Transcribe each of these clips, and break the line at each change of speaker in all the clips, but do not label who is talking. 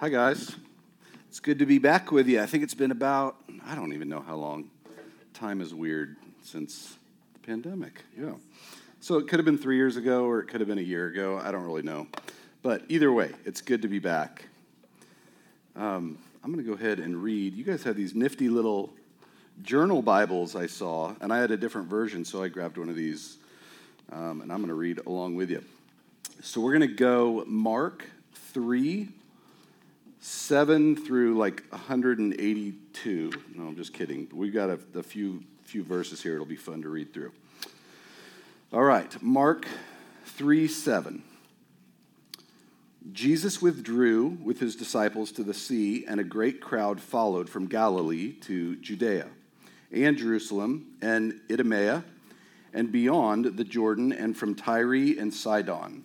Hi, guys. It's good to be back with you. I think it's been about, I don't even know how long. Time is weird since the pandemic. Yeah. So it could have been three years ago or it could have been a year ago. I don't really know. But either way, it's good to be back. Um, I'm going to go ahead and read. You guys have these nifty little journal Bibles I saw, and I had a different version, so I grabbed one of these, um, and I'm going to read along with you. So we're going to go Mark 3, 7 through like 182. No, I'm just kidding. We've got a, a few, few verses here. It'll be fun to read through. All right, Mark 3, 7. Jesus withdrew with his disciples to the sea, and a great crowd followed from Galilee to Judea and Jerusalem and Idumea and beyond the Jordan and from Tyre and Sidon.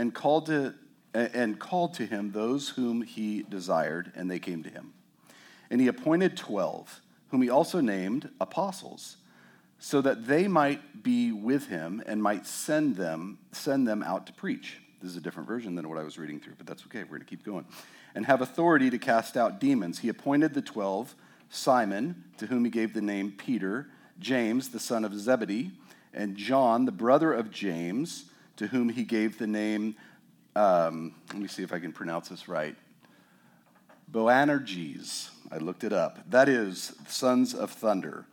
and called to, and called to him those whom he desired, and they came to him. And he appointed twelve, whom he also named apostles, so that they might be with him and might send them, send them out to preach. This is a different version than what I was reading through, but that's okay. We're going to keep going. And have authority to cast out demons. He appointed the twelve Simon, to whom he gave the name Peter, James, the son of Zebedee, and John, the brother of James, to whom he gave the name, um, let me see if I can pronounce this right, Boanerges. I looked it up. That is, sons of thunder.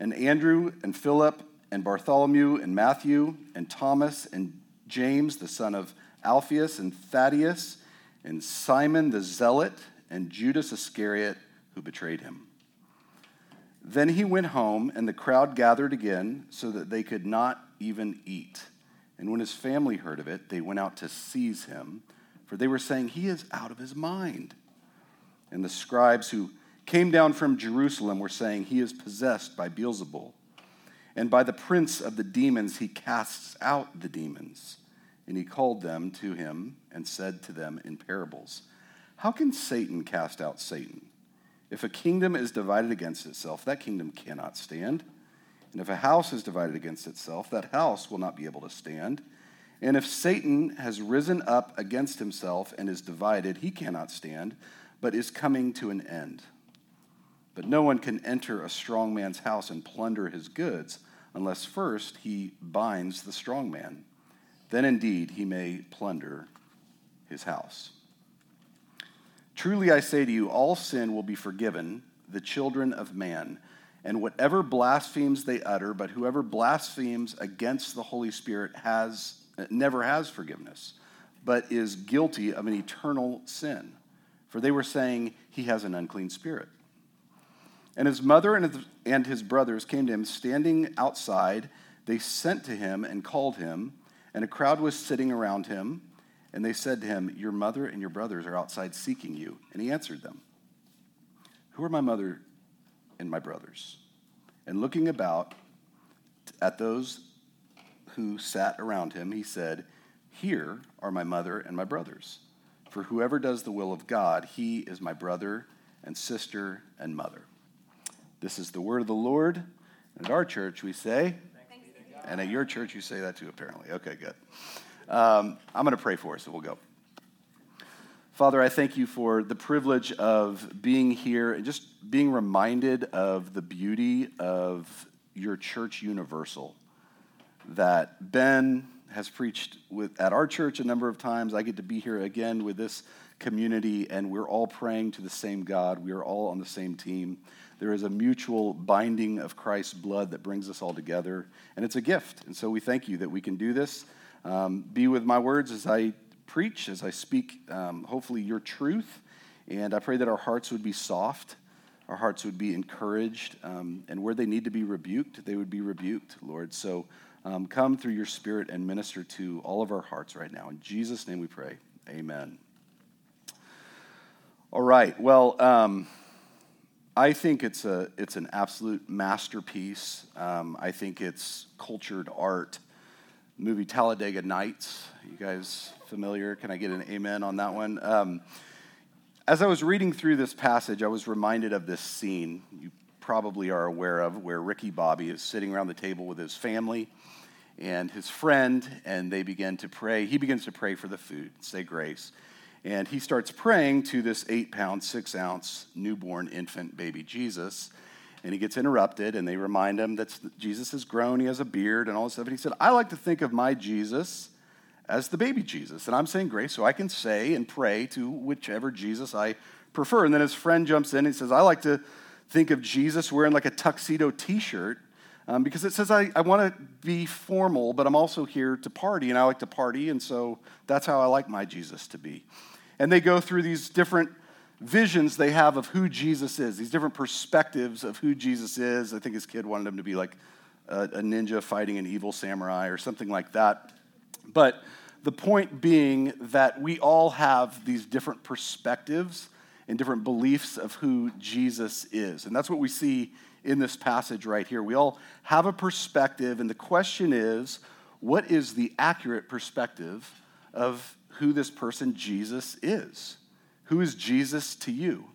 And Andrew and Philip and Bartholomew and Matthew and Thomas and James, the son of Alphaeus and Thaddeus and Simon the zealot and Judas Iscariot, who betrayed him. Then he went home, and the crowd gathered again so that they could not even eat. And when his family heard of it, they went out to seize him, for they were saying, He is out of his mind. And the scribes who came down from Jerusalem were saying, He is possessed by Beelzebul. And by the prince of the demons, he casts out the demons. And he called them to him and said to them in parables, How can Satan cast out Satan? If a kingdom is divided against itself, that kingdom cannot stand. And if a house is divided against itself, that house will not be able to stand. And if Satan has risen up against himself and is divided, he cannot stand, but is coming to an end. But no one can enter a strong man's house and plunder his goods unless first he binds the strong man. Then indeed he may plunder his house. Truly I say to you, all sin will be forgiven the children of man, and whatever blasphemes they utter, but whoever blasphemes against the Holy Spirit has never has forgiveness, but is guilty of an eternal sin. For they were saying he has an unclean spirit. And his mother and his brothers came to him, standing outside. They sent to him and called him, and a crowd was sitting around him. And they said to him, Your mother and your brothers are outside seeking you. And he answered them, Who are my mother and my brothers? And looking about at those who sat around him, he said, Here are my mother and my brothers. For whoever does the will of God, he is my brother and sister and mother. This is the word of the Lord. And at our church, we say, and at your church, you say that too, apparently. Okay, good. Um, I'm going to pray for us, so we'll go. Father, I thank you for the privilege of being here and just being reminded of the beauty of your church universal. That Ben has preached with, at our church a number of times. I get to be here again with this community, and we're all praying to the same God. We are all on the same team. There is a mutual binding of Christ's blood that brings us all together, and it's a gift. And so we thank you that we can do this. Um, be with my words as I preach, as I speak, um, hopefully, your truth. And I pray that our hearts would be soft, our hearts would be encouraged, um, and where they need to be rebuked, they would be rebuked, Lord. So um, come through your spirit and minister to all of our hearts right now. In Jesus' name we pray. Amen. All right. Well, um, I think it's a it's an absolute masterpiece. Um, I think it's cultured art. Movie Talladega Nights. You guys familiar? Can I get an amen on that one? Um, as I was reading through this passage, I was reminded of this scene you probably are aware of, where Ricky Bobby is sitting around the table with his family and his friend, and they begin to pray. He begins to pray for the food, say grace. And he starts praying to this eight pound, six ounce newborn infant baby Jesus. And he gets interrupted, and they remind him that Jesus has grown, he has a beard, and all this stuff. And he said, I like to think of my Jesus as the baby Jesus. And I'm saying grace, so I can say and pray to whichever Jesus I prefer. And then his friend jumps in and says, I like to think of Jesus wearing like a tuxedo t shirt um, because it says I, I want to be formal, but I'm also here to party, and I like to party, and so that's how I like my Jesus to be. And they go through these different visions they have of who Jesus is, these different perspectives of who Jesus is. I think his kid wanted him to be like a, a ninja fighting an evil samurai or something like that. But the point being that we all have these different perspectives and different beliefs of who Jesus is. And that's what we see in this passage right here. We all have a perspective, and the question is what is the accurate perspective of who this person Jesus is. Who is Jesus to you?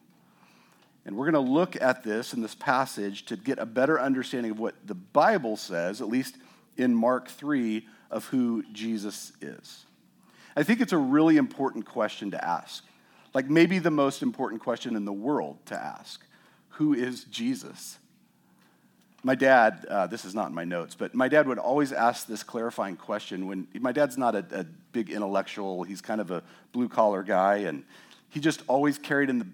And we're going to look at this in this passage to get a better understanding of what the Bible says, at least in Mark 3, of who Jesus is. I think it's a really important question to ask. Like maybe the most important question in the world to ask Who is Jesus? my dad, uh, this is not in my notes, but my dad would always ask this clarifying question when my dad's not a, a big intellectual, he's kind of a blue collar guy, and he just always carried in, the,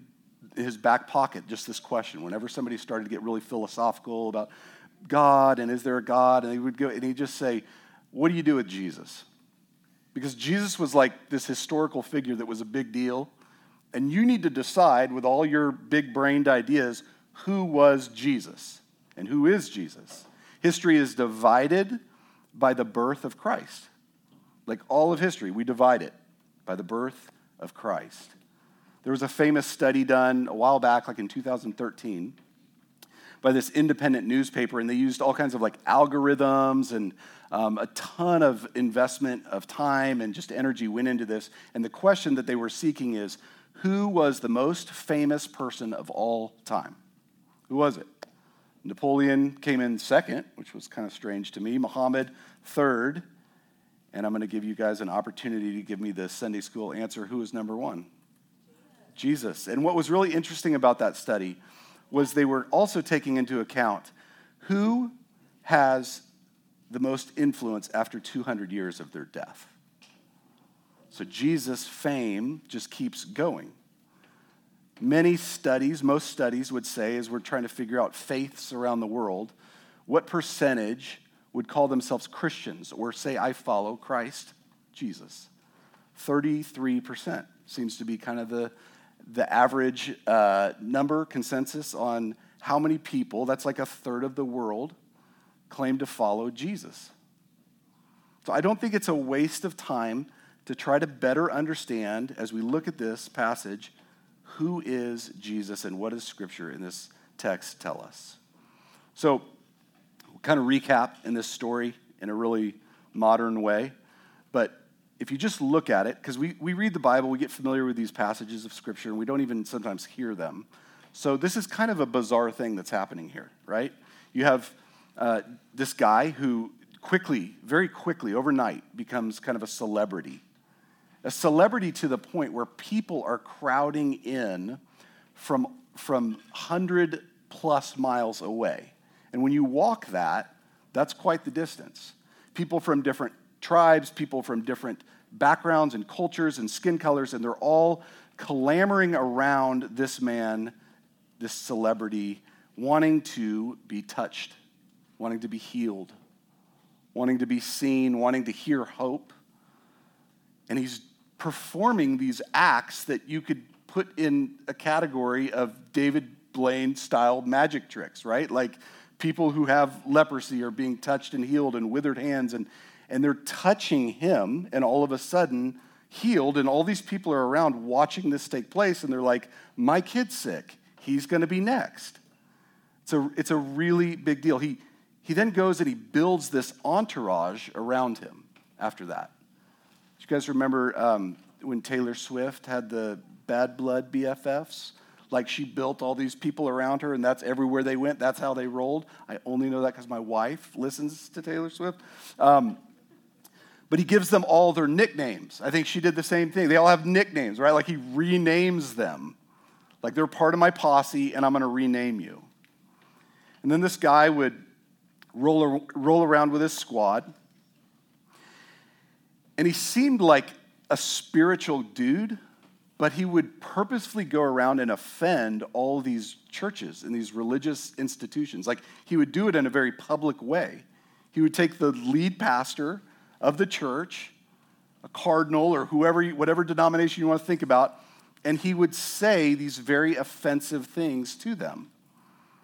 in his back pocket just this question. Whenever somebody started to get really philosophical about God and is there a God, and he would go and he'd just say, What do you do with Jesus? Because Jesus was like this historical figure that was a big deal, and you need to decide with all your big brained ideas who was Jesus and who is Jesus. History is divided by the birth of Christ. Like all of history, we divide it by the birth of Christ. There was a famous study done a while back, like in 2013, by this independent newspaper, and they used all kinds of like algorithms and um, a ton of investment of time and just energy went into this. And the question that they were seeking is who was the most famous person of all time? Who was it? Napoleon came in second, which was kind of strange to me. Muhammad, third. And I'm going to give you guys an opportunity to give me the Sunday school answer who is number one? Jesus. And what was really interesting about that study was they were also taking into account who has the most influence after 200 years of their death. So Jesus' fame just keeps going. Many studies, most studies would say, as we're trying to figure out faiths around the world, what percentage would call themselves Christians or say, I follow Christ Jesus? 33% seems to be kind of the, the average uh, number, consensus on how many people, that's like a third of the world, claim to follow Jesus. So I don't think it's a waste of time to try to better understand, as we look at this passage, who is Jesus and what does Scripture in this text tell us? So, we'll kind of recap in this story in a really modern way. If you just look at it, because we, we read the Bible, we get familiar with these passages of Scripture, and we don't even sometimes hear them. So, this is kind of a bizarre thing that's happening here, right? You have uh, this guy who quickly, very quickly, overnight, becomes kind of a celebrity a celebrity to the point where people are crowding in from, from 100 plus miles away. And when you walk that, that's quite the distance. People from different tribes, people from different backgrounds and cultures and skin colors, and they're all clamoring around this man, this celebrity, wanting to be touched, wanting to be healed, wanting to be seen, wanting to hear hope. And he's performing these acts that you could put in a category of David Blaine style magic tricks, right? Like people who have leprosy are being touched and healed and withered hands, and, and they're touching him, and all of a sudden healed, and all these people are around watching this take place, and they're like, My kid's sick. He's going to be next. It's a, it's a really big deal. He, he then goes and he builds this entourage around him after that. Do you guys remember um, when Taylor Swift had the bad blood BFFs? Like she built all these people around her, and that's everywhere they went. That's how they rolled. I only know that because my wife listens to Taylor Swift. Um, but he gives them all their nicknames. I think she did the same thing. They all have nicknames, right? Like he renames them. Like they're part of my posse, and I'm going to rename you. And then this guy would roll, roll around with his squad. And he seemed like a spiritual dude, but he would purposefully go around and offend all these churches and these religious institutions. Like he would do it in a very public way. He would take the lead pastor of the church, a cardinal or whoever, whatever denomination you want to think about, and he would say these very offensive things to them.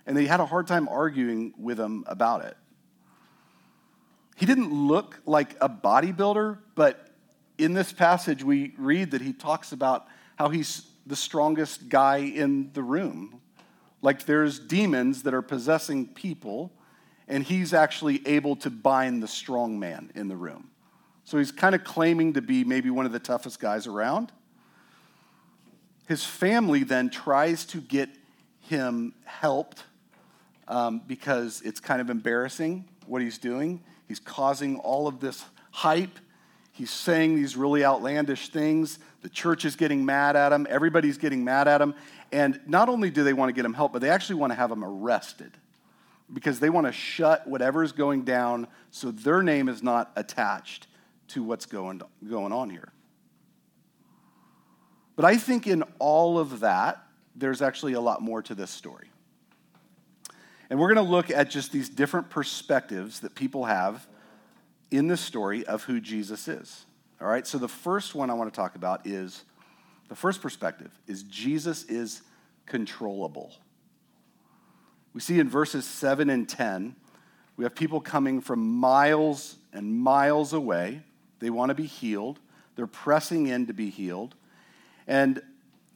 And they had a hard time arguing with him about it. He didn't look like a bodybuilder, but in this passage, we read that he talks about how he's the strongest guy in the room. Like there's demons that are possessing people, and he's actually able to bind the strong man in the room. So he's kind of claiming to be maybe one of the toughest guys around. His family then tries to get him helped um, because it's kind of embarrassing what he's doing. He's causing all of this hype. He's saying these really outlandish things. The church is getting mad at him. Everybody's getting mad at him. And not only do they want to get him help, but they actually want to have him arrested because they want to shut whatever's going down so their name is not attached to what's going, going on here. But I think in all of that, there's actually a lot more to this story. And we're going to look at just these different perspectives that people have in the story of who Jesus is. All right, so the first one I want to talk about is the first perspective is Jesus is controllable. We see in verses 7 and 10, we have people coming from miles and miles away. They want to be healed, they're pressing in to be healed. And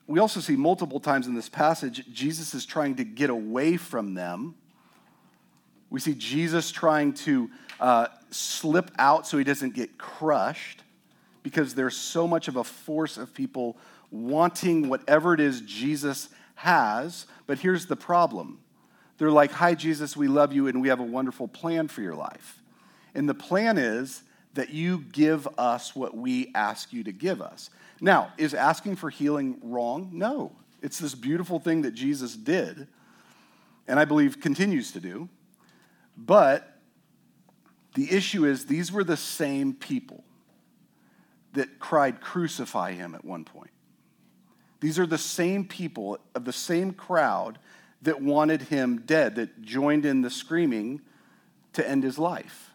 we also see multiple times in this passage, Jesus is trying to get away from them. We see Jesus trying to uh, slip out so he doesn't get crushed because there's so much of a force of people wanting whatever it is Jesus has. But here's the problem they're like, Hi, Jesus, we love you, and we have a wonderful plan for your life. And the plan is that you give us what we ask you to give us. Now, is asking for healing wrong? No. It's this beautiful thing that Jesus did, and I believe continues to do. But the issue is, these were the same people that cried, Crucify him at one point. These are the same people of the same crowd that wanted him dead, that joined in the screaming to end his life.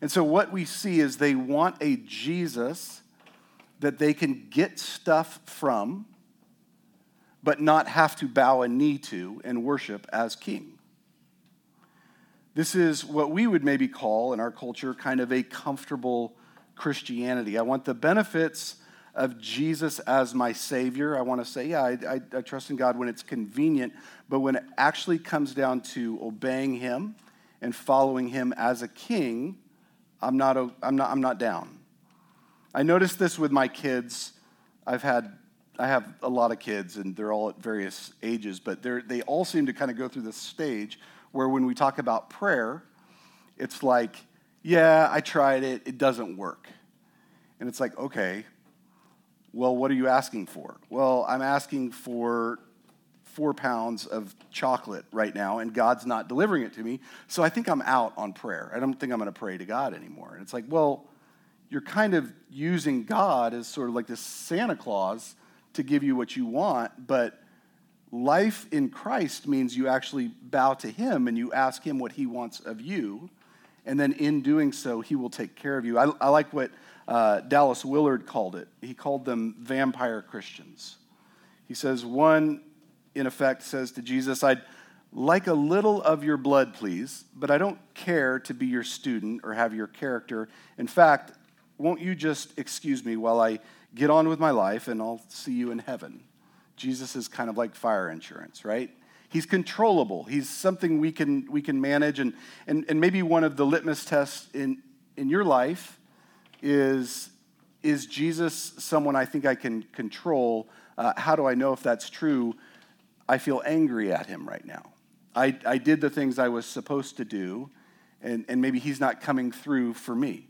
And so, what we see is they want a Jesus that they can get stuff from, but not have to bow a knee to and worship as king. This is what we would maybe call in our culture kind of a comfortable Christianity. I want the benefits of Jesus as my Savior. I want to say, yeah, I, I, I, trust in God when it's convenient, but when it actually comes down to obeying Him and following Him as a King, I'm not, I'm not, I'm not down. I noticed this with my kids. I've had, I have a lot of kids, and they're all at various ages, but they all seem to kind of go through this stage where when we talk about prayer, it's like, yeah, I tried it, it doesn't work. And it's like, okay, well, what are you asking for? Well, I'm asking for four pounds of chocolate right now, and God's not delivering it to me. So I think I'm out on prayer. I don't think I'm going to pray to God anymore. And it's like, well, you're kind of using God as sort of like this Santa Claus to give you what you want, but life in Christ means you actually bow to Him and you ask Him what He wants of you. And then in doing so, He will take care of you. I, I like what uh, Dallas Willard called it. He called them vampire Christians. He says, one, in effect, says to Jesus, I'd like a little of your blood, please, but I don't care to be your student or have your character. In fact, won't you just excuse me while I get on with my life and I'll see you in heaven? Jesus is kind of like fire insurance, right? He's controllable. He's something we can, we can manage. And, and, and maybe one of the litmus tests in, in your life is is Jesus someone I think I can control? Uh, how do I know if that's true? I feel angry at him right now. I, I did the things I was supposed to do, and, and maybe he's not coming through for me.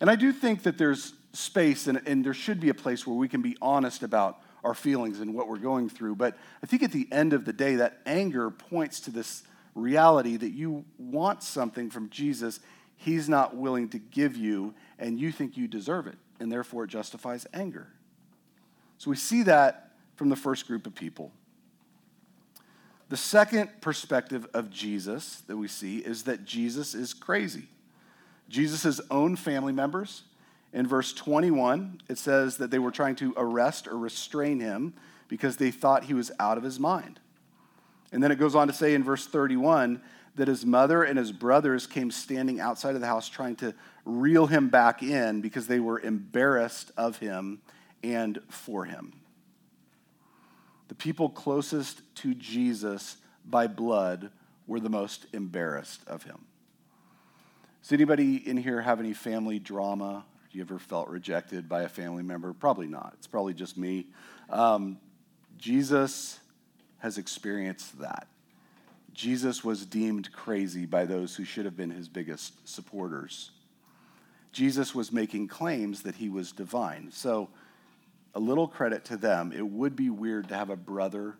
And I do think that there's space and, and there should be a place where we can be honest about our feelings and what we're going through. But I think at the end of the day, that anger points to this reality that you want something from Jesus he's not willing to give you, and you think you deserve it, and therefore it justifies anger. So we see that from the first group of people. The second perspective of Jesus that we see is that Jesus is crazy. Jesus' own family members, in verse 21, it says that they were trying to arrest or restrain him because they thought he was out of his mind. And then it goes on to say in verse 31 that his mother and his brothers came standing outside of the house trying to reel him back in because they were embarrassed of him and for him. The people closest to Jesus by blood were the most embarrassed of him. Does anybody in here have any family drama? You ever felt rejected by a family member? Probably not. It's probably just me. Um, Jesus has experienced that. Jesus was deemed crazy by those who should have been his biggest supporters. Jesus was making claims that he was divine. So, a little credit to them. It would be weird to have a brother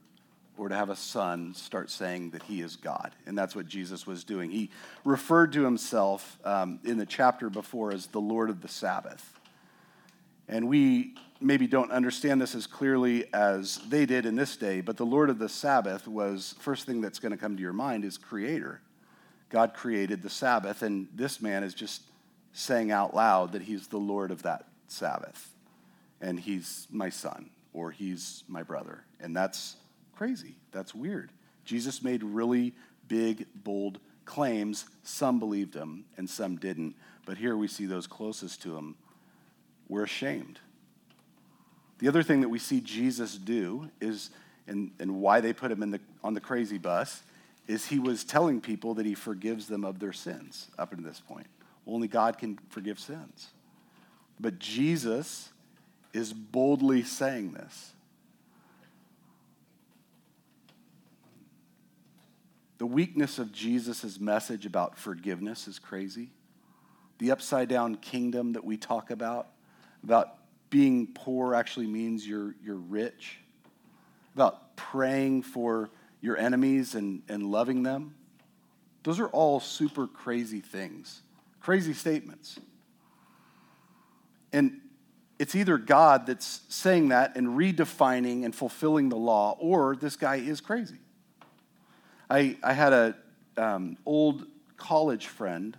or to have a son start saying that he is God. And that's what Jesus was doing. He referred to himself um, in the chapter before as the Lord of the Sabbath. And we maybe don't understand this as clearly as they did in this day, but the Lord of the Sabbath was first thing that's going to come to your mind is creator. God created the Sabbath, and this man is just saying out loud that he's the Lord of that Sabbath. And he's my son, or he's my brother. And that's crazy. That's weird. Jesus made really big, bold claims. Some believed him, and some didn't. But here we see those closest to him were ashamed. The other thing that we see Jesus do is, and, and why they put him in the, on the crazy bus, is he was telling people that he forgives them of their sins up to this point. Only God can forgive sins. But Jesus is boldly saying this. The weakness of Jesus' message about forgiveness is crazy. The upside down kingdom that we talk about, about being poor actually means you're, you're rich, about praying for your enemies and, and loving them. Those are all super crazy things, crazy statements. And it's either God that's saying that and redefining and fulfilling the law, or this guy is crazy. I, I had an um, old college friend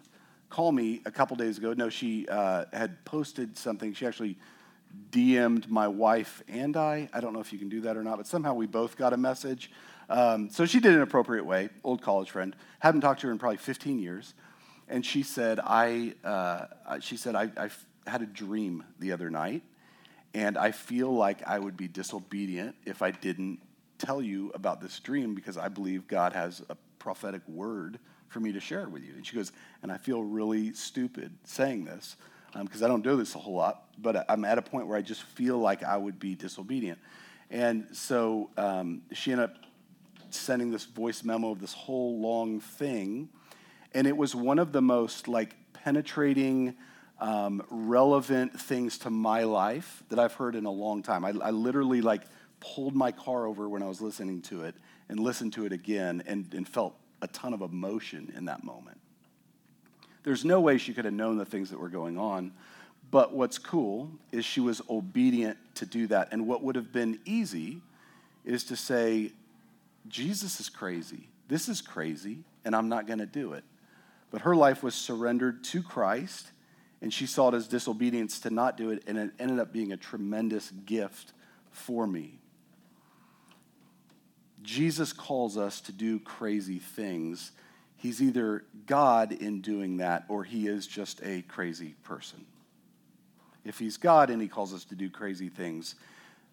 call me a couple days ago. No, she uh, had posted something. She actually DM'd my wife and I. I don't know if you can do that or not, but somehow we both got a message. Um, so she did an appropriate way, old college friend. Haven't talked to her in probably 15 years. And she said, I, uh, she said, I, I had a dream the other night, and I feel like I would be disobedient if I didn't tell you about this dream because I believe God has a prophetic word for me to share with you. And she goes, and I feel really stupid saying this because um, I don't do this a whole lot, but I'm at a point where I just feel like I would be disobedient. And so um, she ended up sending this voice memo of this whole long thing, and it was one of the most like penetrating, um, relevant things to my life that I've heard in a long time. I, I literally like pulled my car over when I was listening to it and listened to it again and, and felt a ton of emotion in that moment. There's no way she could have known the things that were going on. But what's cool is she was obedient to do that. And what would have been easy is to say, Jesus is crazy. This is crazy, and I'm not going to do it. But her life was surrendered to Christ, and she saw it as disobedience to not do it, and it ended up being a tremendous gift for me. Jesus calls us to do crazy things he's either God in doing that or he is just a crazy person. If he's God and he calls us to do crazy things,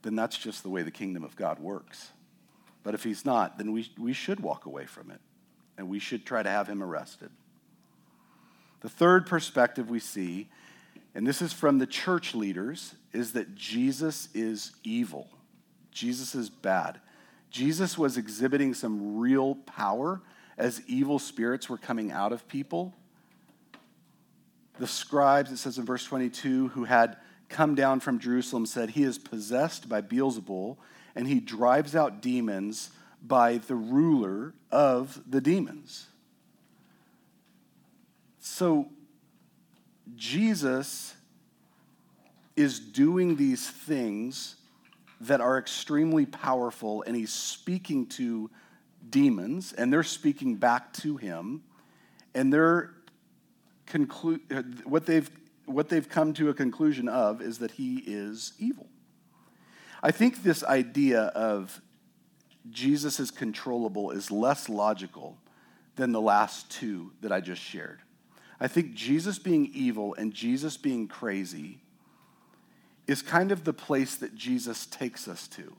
then that's just the way the kingdom of God works. But if he's not, then we, we should walk away from it and we should try to have him arrested. The third perspective we see, and this is from the church leaders, is that Jesus is evil. Jesus is bad. Jesus was exhibiting some real power as evil spirits were coming out of people. The scribes, it says in verse 22, who had come down from Jerusalem said, He is possessed by Beelzebul, and he drives out demons by the ruler of the demons. So, Jesus is doing these things that are extremely powerful, and he's speaking to demons, and they're speaking back to him, and they're conclu- uh, what they've what they've come to a conclusion of is that he is evil. I think this idea of Jesus is controllable is less logical than the last two that I just shared. I think Jesus being evil and Jesus being crazy is kind of the place that Jesus takes us to.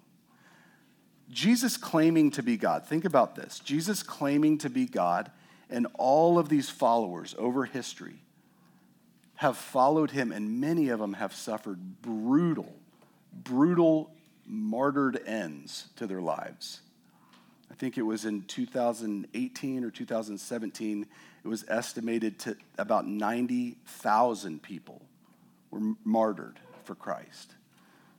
Jesus claiming to be God. Think about this. Jesus claiming to be God, and all of these followers over history have followed him, and many of them have suffered brutal, brutal, martyred ends to their lives. I think it was in 2018 or 2017, it was estimated to about 90,000 people were martyred for Christ.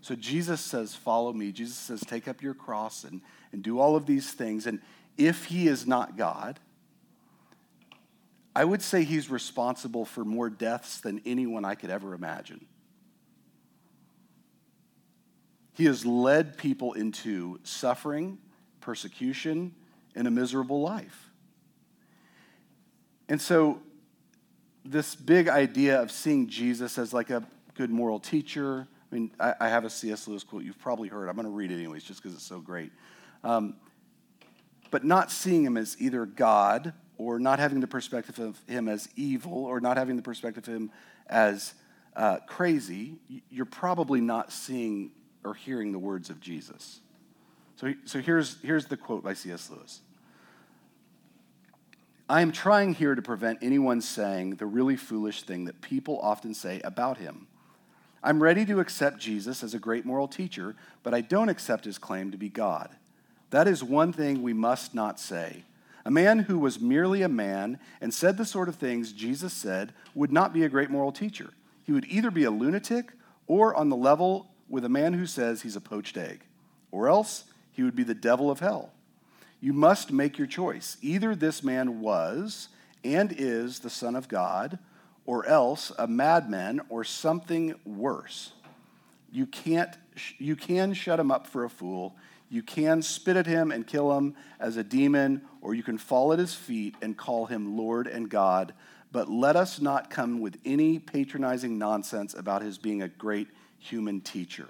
So Jesus says, Follow me. Jesus says, Take up your cross and, and do all of these things. And if he is not God, I would say he's responsible for more deaths than anyone I could ever imagine. He has led people into suffering, persecution, and a miserable life. And so, this big idea of seeing Jesus as like a good moral teacher, I mean, I, I have a C.S. Lewis quote you've probably heard. I'm going to read it anyways, just because it's so great. Um, but not seeing him as either God or not having the perspective of him as evil or not having the perspective of him as uh, crazy, you're probably not seeing or hearing the words of Jesus. So, so here's, here's the quote by C.S. Lewis I am trying here to prevent anyone saying the really foolish thing that people often say about him. I'm ready to accept Jesus as a great moral teacher, but I don't accept his claim to be God. That is one thing we must not say. A man who was merely a man and said the sort of things Jesus said would not be a great moral teacher. He would either be a lunatic or on the level with a man who says he's a poached egg, or else he would be the devil of hell. You must make your choice. Either this man was and is the Son of God, or else a madman or something worse. You, can't, you can shut him up for a fool you can spit at him and kill him as a demon, or you can fall at his feet and call him Lord and God. But let us not come with any patronizing nonsense about his being a great human teacher.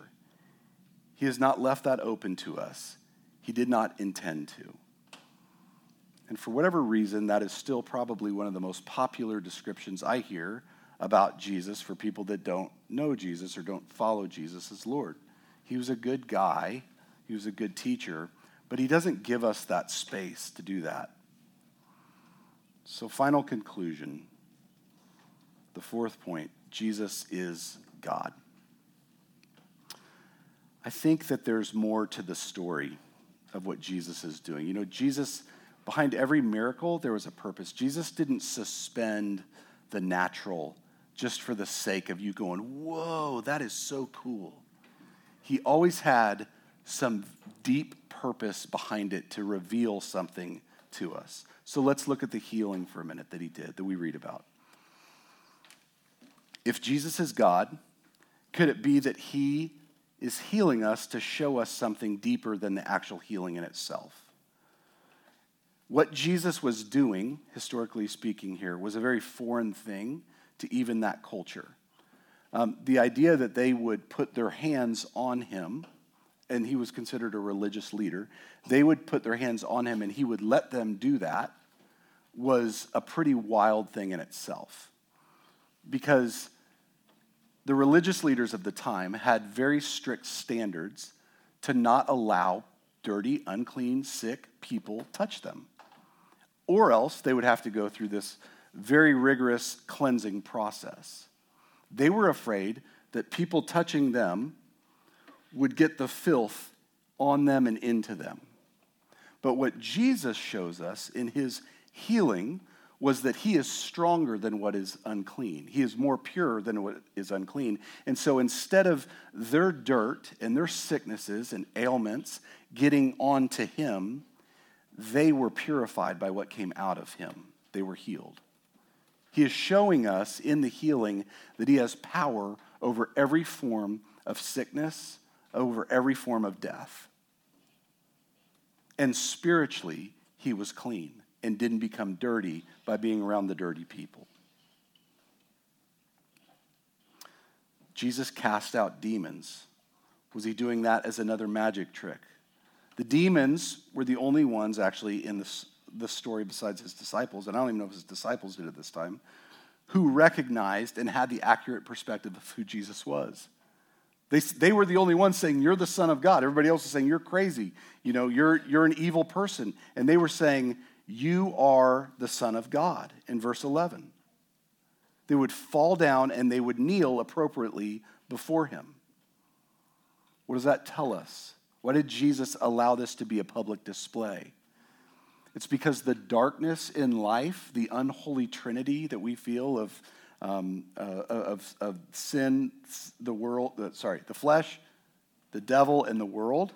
He has not left that open to us. He did not intend to. And for whatever reason, that is still probably one of the most popular descriptions I hear about Jesus for people that don't know Jesus or don't follow Jesus as Lord. He was a good guy he was a good teacher, but he doesn't give us that space to do that. So, final conclusion the fourth point Jesus is God. I think that there's more to the story of what Jesus is doing. You know, Jesus, behind every miracle, there was a purpose. Jesus didn't suspend the natural just for the sake of you going, whoa, that is so cool. He always had some deep purpose behind it to reveal something to us. So let's look at the healing for a minute that he did, that we read about. If Jesus is God, could it be that he is healing us to show us something deeper than the actual healing in itself? What Jesus was doing, historically speaking, here, was a very foreign thing to even that culture. Um, the idea that they would put their hands on him and he was considered a religious leader, they would put their hands on him and he would let them do that was a pretty wild thing in itself. Because the religious leaders of the time had very strict standards to not allow dirty, unclean, sick people touch them. Or else they would have to go through this very rigorous cleansing process. They were afraid that people touching them would get the filth on them and into them. But what Jesus shows us in his healing was that he is stronger than what is unclean. He is more pure than what is unclean. And so instead of their dirt and their sicknesses and ailments getting onto him, they were purified by what came out of him. They were healed. He is showing us in the healing that he has power over every form of sickness, over every form of death. And spiritually, he was clean and didn't become dirty by being around the dirty people. Jesus cast out demons. Was he doing that as another magic trick? The demons were the only ones actually in this, story besides his disciples, and I don't even know if his disciples did it this time, who recognized and had the accurate perspective of who Jesus was. They, they were the only ones saying, You're the Son of God. Everybody else is saying, You're crazy. You know, you're, you're an evil person. And they were saying, You are the Son of God in verse 11. They would fall down and they would kneel appropriately before him. What does that tell us? Why did Jesus allow this to be a public display? It's because the darkness in life, the unholy trinity that we feel of, um, uh, of, of sin, the world, uh, sorry, the flesh, the devil, and the world,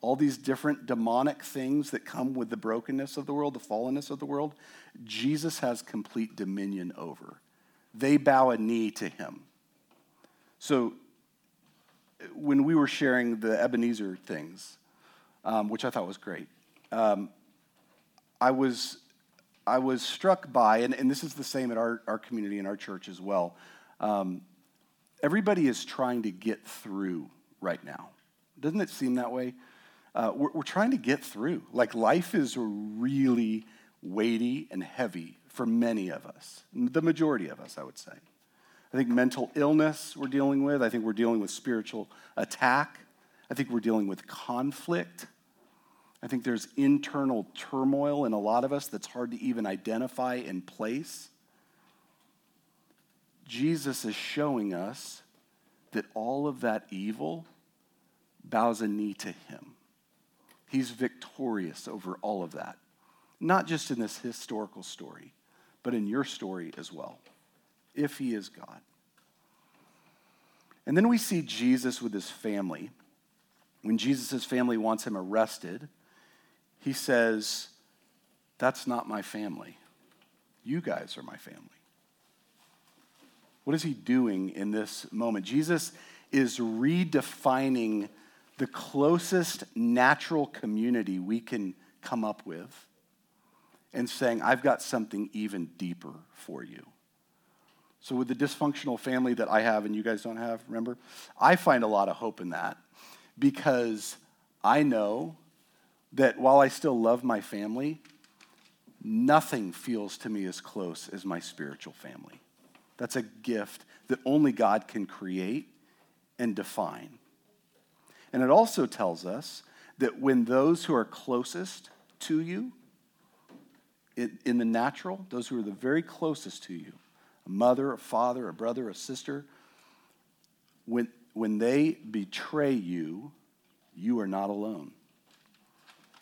all these different demonic things that come with the brokenness of the world, the fallenness of the world, Jesus has complete dominion over. They bow a knee to him. So when we were sharing the Ebenezer things, um, which I thought was great, um, I was I was struck by, and, and this is the same at our, our community and our church as well. Um, everybody is trying to get through right now. Doesn't it seem that way? Uh, we're, we're trying to get through. Like life is really weighty and heavy for many of us, the majority of us, I would say. I think mental illness we're dealing with. I think we're dealing with spiritual attack. I think we're dealing with conflict. I think there's internal turmoil in a lot of us that's hard to even identify and place. Jesus is showing us that all of that evil bows a knee to him. He's victorious over all of that, not just in this historical story, but in your story as well, if he is God. And then we see Jesus with his family. When Jesus' family wants him arrested, he says, That's not my family. You guys are my family. What is he doing in this moment? Jesus is redefining the closest natural community we can come up with and saying, I've got something even deeper for you. So, with the dysfunctional family that I have and you guys don't have, remember, I find a lot of hope in that because I know that while I still love my family, nothing feels to me as close as my spiritual family. That's a gift that only God can create and define. And it also tells us that when those who are closest to you, in the natural, those who are the very closest to you, a mother, a father, a brother, a sister, when, when they betray you, you are not alone.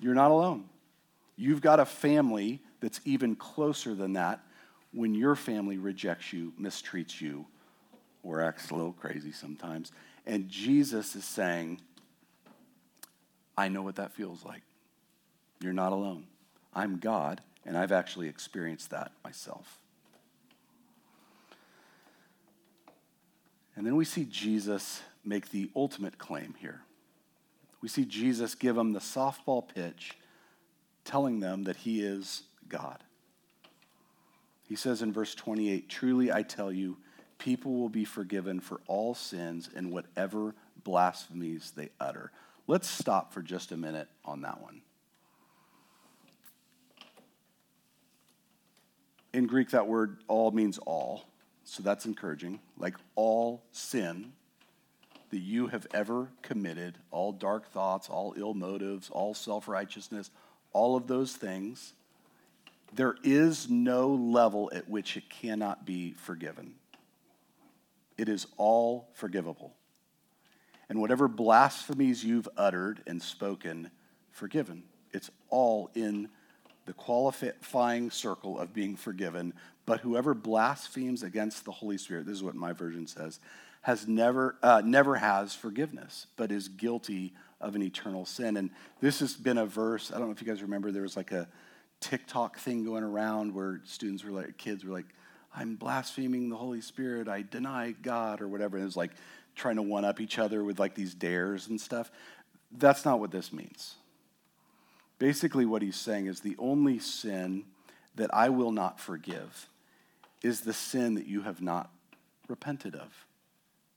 You're not alone. You've got a family that's even closer than that when your family rejects you, mistreats you, or acts a little crazy sometimes. And Jesus is saying, I know what that feels like. You're not alone. I'm God, and I've actually experienced that myself. And then we see Jesus make the ultimate claim here we see Jesus give them the softball pitch, telling them that he is God. He says in verse 28 Truly I tell you, people will be forgiven for all sins and whatever blasphemies they utter. Let's stop for just a minute on that one. In Greek, that word all means all. so that's encouraging. Like all sin that you have ever committed, all dark thoughts, all ill motives, all self righteousness, all of those things, there is no level at which it cannot be forgiven. It is all forgivable. And whatever blasphemies you've uttered and spoken, forgiven. It's all in the qualifying circle of being forgiven. But whoever blasphemes against the Holy Spirit, this is what my version says, has never, uh, never has forgiveness, but is guilty of an eternal sin. And this has been a verse, I don't know if you guys remember, there was like a TikTok thing going around where students were like, kids were like, I'm blaspheming the Holy Spirit, I deny God, or whatever. And it was like trying to one up each other with like these dares and stuff. That's not what this means. Basically, what he's saying is the only sin that I will not forgive is the sin that you have not repented of.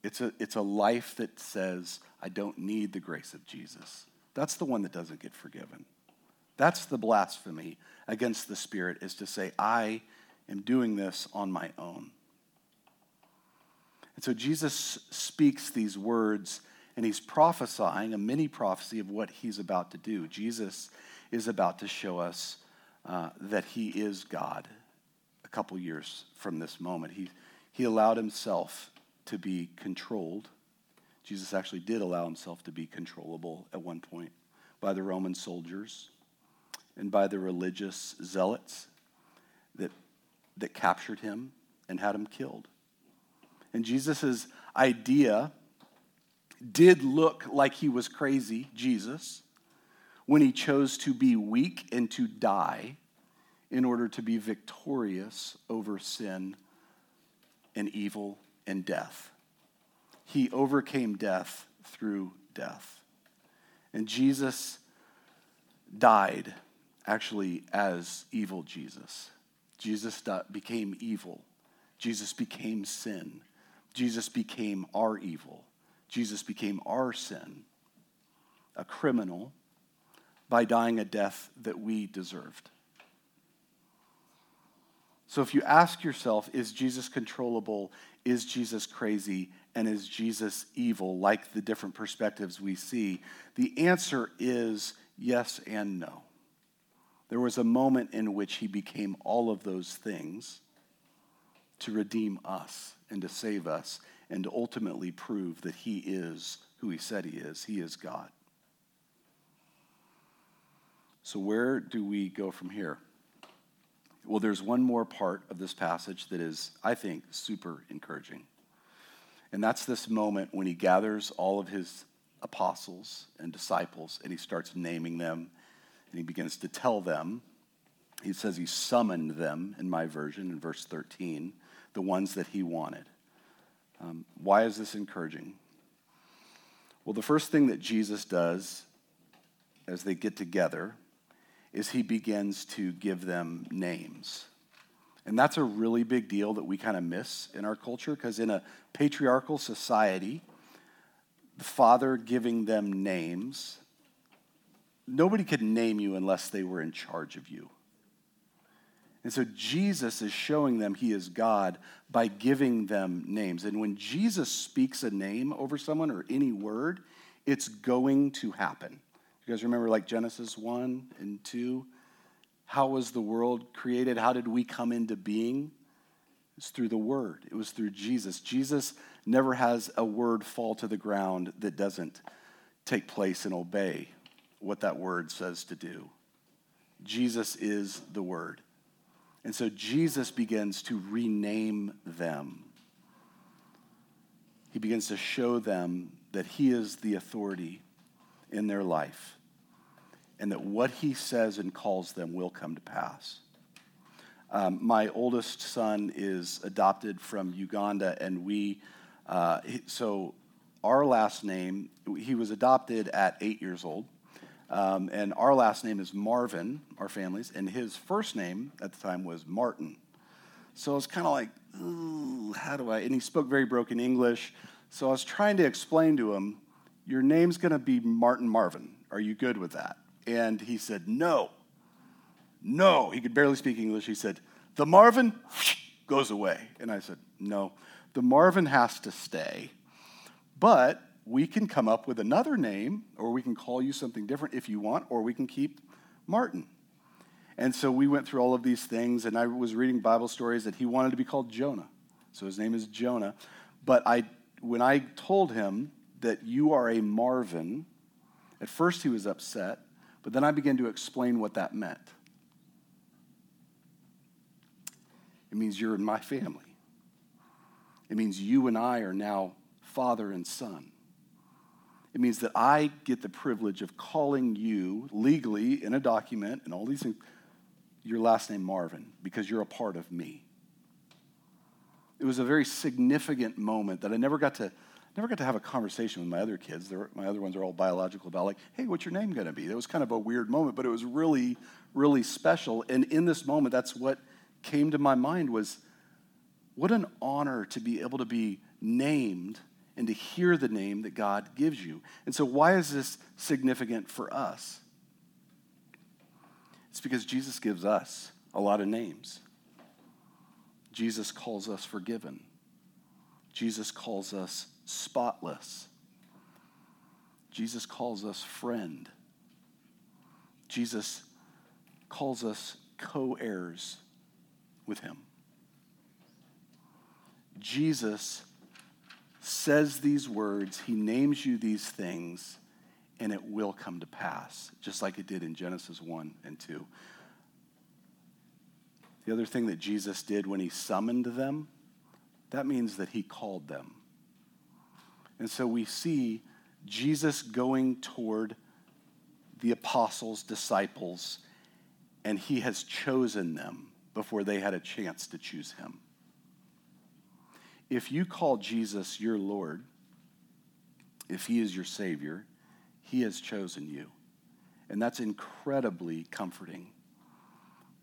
It's a, it's a life that says, I don't need the grace of Jesus. That's the one that doesn't get forgiven. That's the blasphemy against the Spirit, is to say, I am doing this on my own. And so Jesus speaks these words and he's prophesying a mini prophecy of what he's about to do. Jesus is about to show us uh, that he is God a couple years from this moment. He, he allowed himself to be controlled. Jesus actually did allow himself to be controllable at one point by the Roman soldiers and by the religious zealots that, that captured him and had him killed. And Jesus' idea did look like he was crazy, Jesus, when he chose to be weak and to die in order to be victorious over sin and evil and death. He overcame death through death. And Jesus died actually as evil Jesus. Jesus became evil. Jesus became sin. Jesus became our evil. Jesus became our sin, a criminal, by dying a death that we deserved. So if you ask yourself, is Jesus controllable? Is Jesus crazy? And is Jesus evil, like the different perspectives we see? The answer is yes and no. There was a moment in which he became all of those things to redeem us and to save us and to ultimately prove that he is who he said he is. He is God. So, where do we go from here? Well, there's one more part of this passage that is, I think, super encouraging. And that's this moment when he gathers all of his apostles and disciples and he starts naming them and he begins to tell them. He says he summoned them in my version in verse 13, the ones that he wanted. Um, why is this encouraging? Well, the first thing that Jesus does as they get together is he begins to give them names. And that's a really big deal that we kind of miss in our culture because in a patriarchal society, the father giving them names, nobody could name you unless they were in charge of you. And so Jesus is showing them he is God by giving them names. And when Jesus speaks a name over someone or any word, it's going to happen. You guys remember like Genesis 1 and 2? How was the world created? How did we come into being? It's through the word. It was through Jesus. Jesus never has a word fall to the ground that doesn't take place and obey what that word says to do. Jesus is the word. And so Jesus begins to rename them. He begins to show them that he is the authority in their life and that what he says and calls them will come to pass. Um, my oldest son is adopted from Uganda, and we, uh, so our last name, he was adopted at eight years old. Um, and our last name is Marvin, our family's, and his first name at the time was Martin. So I was kind of like, how do I? And he spoke very broken English. So I was trying to explain to him, your name's going to be Martin Marvin. Are you good with that? And he said, no. No. He could barely speak English. He said, the Marvin goes away. And I said, no, the Marvin has to stay. But we can come up with another name, or we can call you something different if you want, or we can keep Martin. And so we went through all of these things, and I was reading Bible stories that he wanted to be called Jonah. So his name is Jonah. But I, when I told him that you are a Marvin, at first he was upset, but then I began to explain what that meant. It means you're in my family. It means you and I are now father and son. It means that I get the privilege of calling you legally in a document and all these things, your last name Marvin, because you're a part of me. It was a very significant moment that I never got to never got to have a conversation with my other kids. My other ones are all biological about like, hey, what's your name going to be? That was kind of a weird moment, but it was really, really special. And in this moment, that's what came to my mind was what an honor to be able to be named and to hear the name that God gives you. And so, why is this significant for us? It's because Jesus gives us a lot of names. Jesus calls us forgiven. Jesus calls us spotless. Jesus calls us friend. Jesus calls us co heirs with him. Jesus says these words, he names you these things, and it will come to pass, just like it did in Genesis 1 and 2. The other thing that Jesus did when he summoned them, that means that he called them. And so we see Jesus going toward the apostles, disciples, and he has chosen them before they had a chance to choose him. If you call Jesus your Lord, if he is your Savior, he has chosen you. And that's incredibly comforting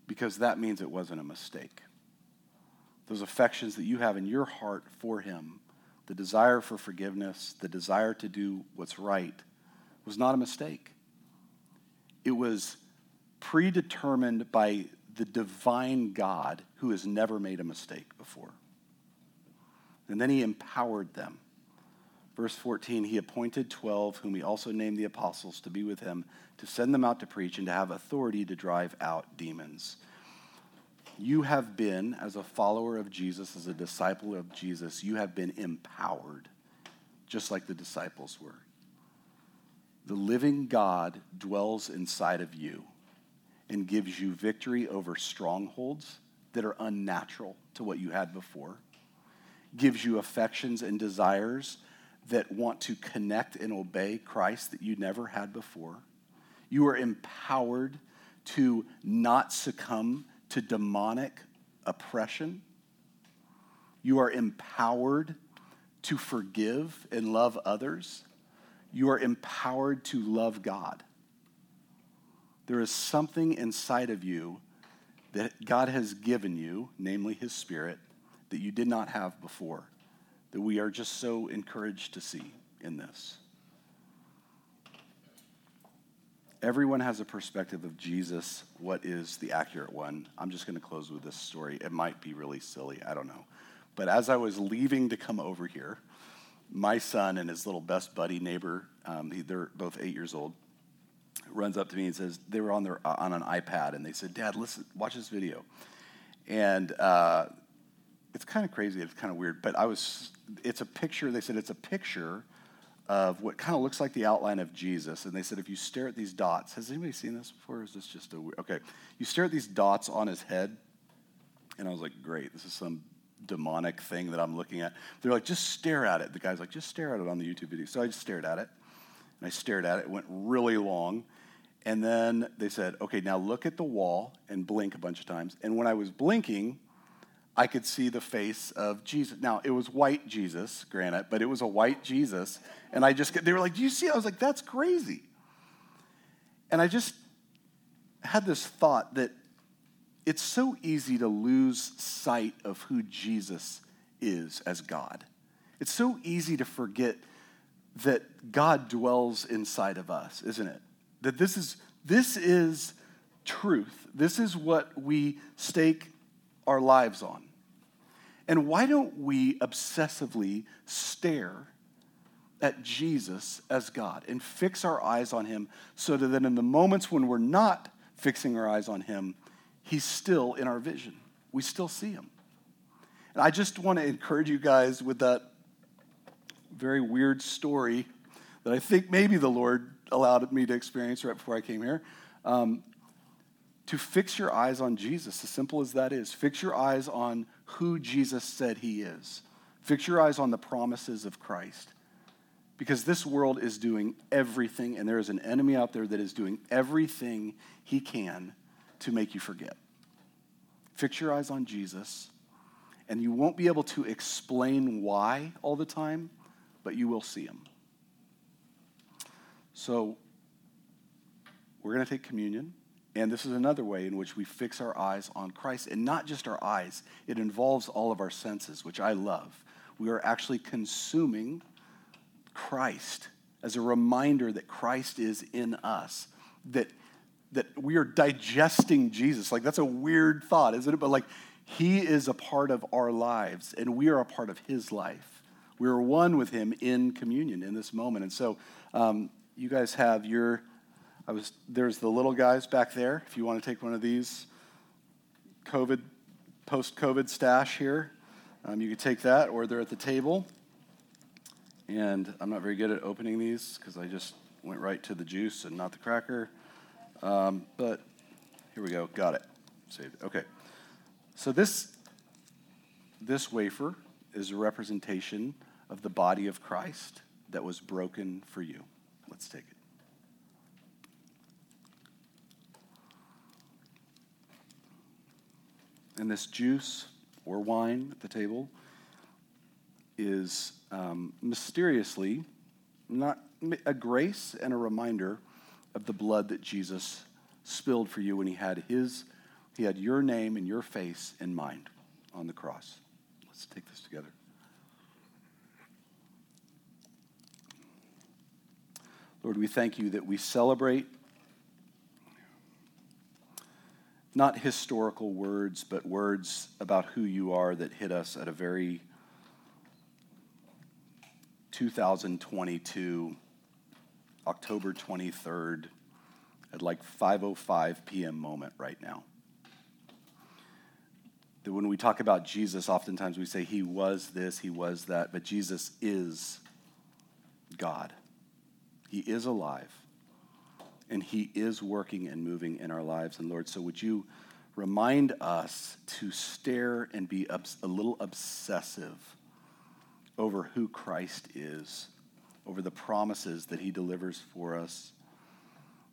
because that means it wasn't a mistake. Those affections that you have in your heart for him, the desire for forgiveness, the desire to do what's right, was not a mistake. It was predetermined by the divine God who has never made a mistake before. And then he empowered them. Verse 14, he appointed 12, whom he also named the apostles, to be with him, to send them out to preach and to have authority to drive out demons. You have been, as a follower of Jesus, as a disciple of Jesus, you have been empowered, just like the disciples were. The living God dwells inside of you and gives you victory over strongholds that are unnatural to what you had before gives you affections and desires that want to connect and obey Christ that you never had before. You are empowered to not succumb to demonic oppression. You are empowered to forgive and love others. You are empowered to love God. There is something inside of you that God has given you, namely His Spirit, that you did not have before, that we are just so encouraged to see in this. Everyone has a perspective of Jesus. What is the accurate one? I'm just going to close with this story. It might be really silly. I don't know. But as I was leaving to come over here, my son and his little best buddy neighbor, um, they're both eight years old, runs up to me and says they were on their on an iPad and they said, "Dad, listen, watch this video." And uh, it's kind of crazy. It's kind of weird, but I was. It's a picture. They said it's a picture of what kind of looks like the outline of Jesus, and they said if you stare at these dots, has anybody seen this before? is this just a okay? You stare at these dots on his head, and I was like, great. This is some demonic thing that I'm looking at. They're like, just stare at it. The guy's like, just stare at it on the YouTube video. So I just stared at it, and I stared at it. It went really long. And then they said, okay, now look at the wall and blink a bunch of times. And when I was blinking, I could see the face of Jesus. Now, it was white Jesus, granted, but it was a white Jesus. And I just, they were like, Do you see? I was like, That's crazy. And I just had this thought that it's so easy to lose sight of who Jesus is as God. It's so easy to forget that God dwells inside of us, isn't it? That this is this is truth. This is what we stake our lives on. And why don't we obsessively stare at Jesus as God and fix our eyes on him so that in the moments when we're not fixing our eyes on him, he's still in our vision. We still see him. And I just want to encourage you guys with that very weird story that I think maybe the Lord allowed me to experience right before I came here. Um, to fix your eyes on Jesus, as simple as that is. Fix your eyes on who Jesus said he is. Fix your eyes on the promises of Christ. Because this world is doing everything, and there is an enemy out there that is doing everything he can to make you forget. Fix your eyes on Jesus, and you won't be able to explain why all the time, but you will see him. So, we're going to take communion. And this is another way in which we fix our eyes on Christ. And not just our eyes, it involves all of our senses, which I love. We are actually consuming Christ as a reminder that Christ is in us, that, that we are digesting Jesus. Like, that's a weird thought, isn't it? But, like, He is a part of our lives, and we are a part of His life. We are one with Him in communion in this moment. And so, um, you guys have your I was there's the little guys back there. If you want to take one of these COVID post-COVID stash here, um, you could take that, or they're at the table. And I'm not very good at opening these because I just went right to the juice and not the cracker. Um, but here we go. Got it. Saved. Okay. So this this wafer is a representation of the body of Christ that was broken for you. Let's take it. And this juice or wine at the table is um, mysteriously not a grace and a reminder of the blood that Jesus spilled for you when he had his he had your name and your face in mind on the cross. Let's take this together. Lord, we thank you that we celebrate not historical words, but words about who you are that hit us at a very 2022, October 23rd, at like 5:05 p.m. moment right now. That when we talk about Jesus, oftentimes we say he was this, he was that, but Jesus is God. He is alive and He is working and moving in our lives. And Lord, so would you remind us to stare and be a little obsessive over who Christ is, over the promises that He delivers for us,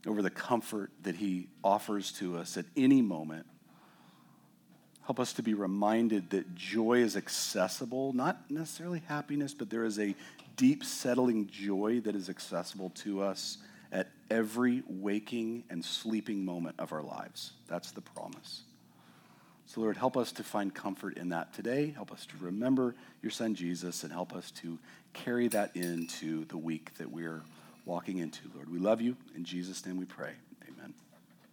over the comfort that He offers to us at any moment. Help us to be reminded that joy is accessible, not necessarily happiness, but there is a deep, settling joy that is accessible to us every waking and sleeping moment of our lives. That's the promise. So, Lord, help us to find comfort in that today. Help us to remember your son Jesus and help us to carry that into the week that we're walking into, Lord. We love you. In Jesus' name we pray.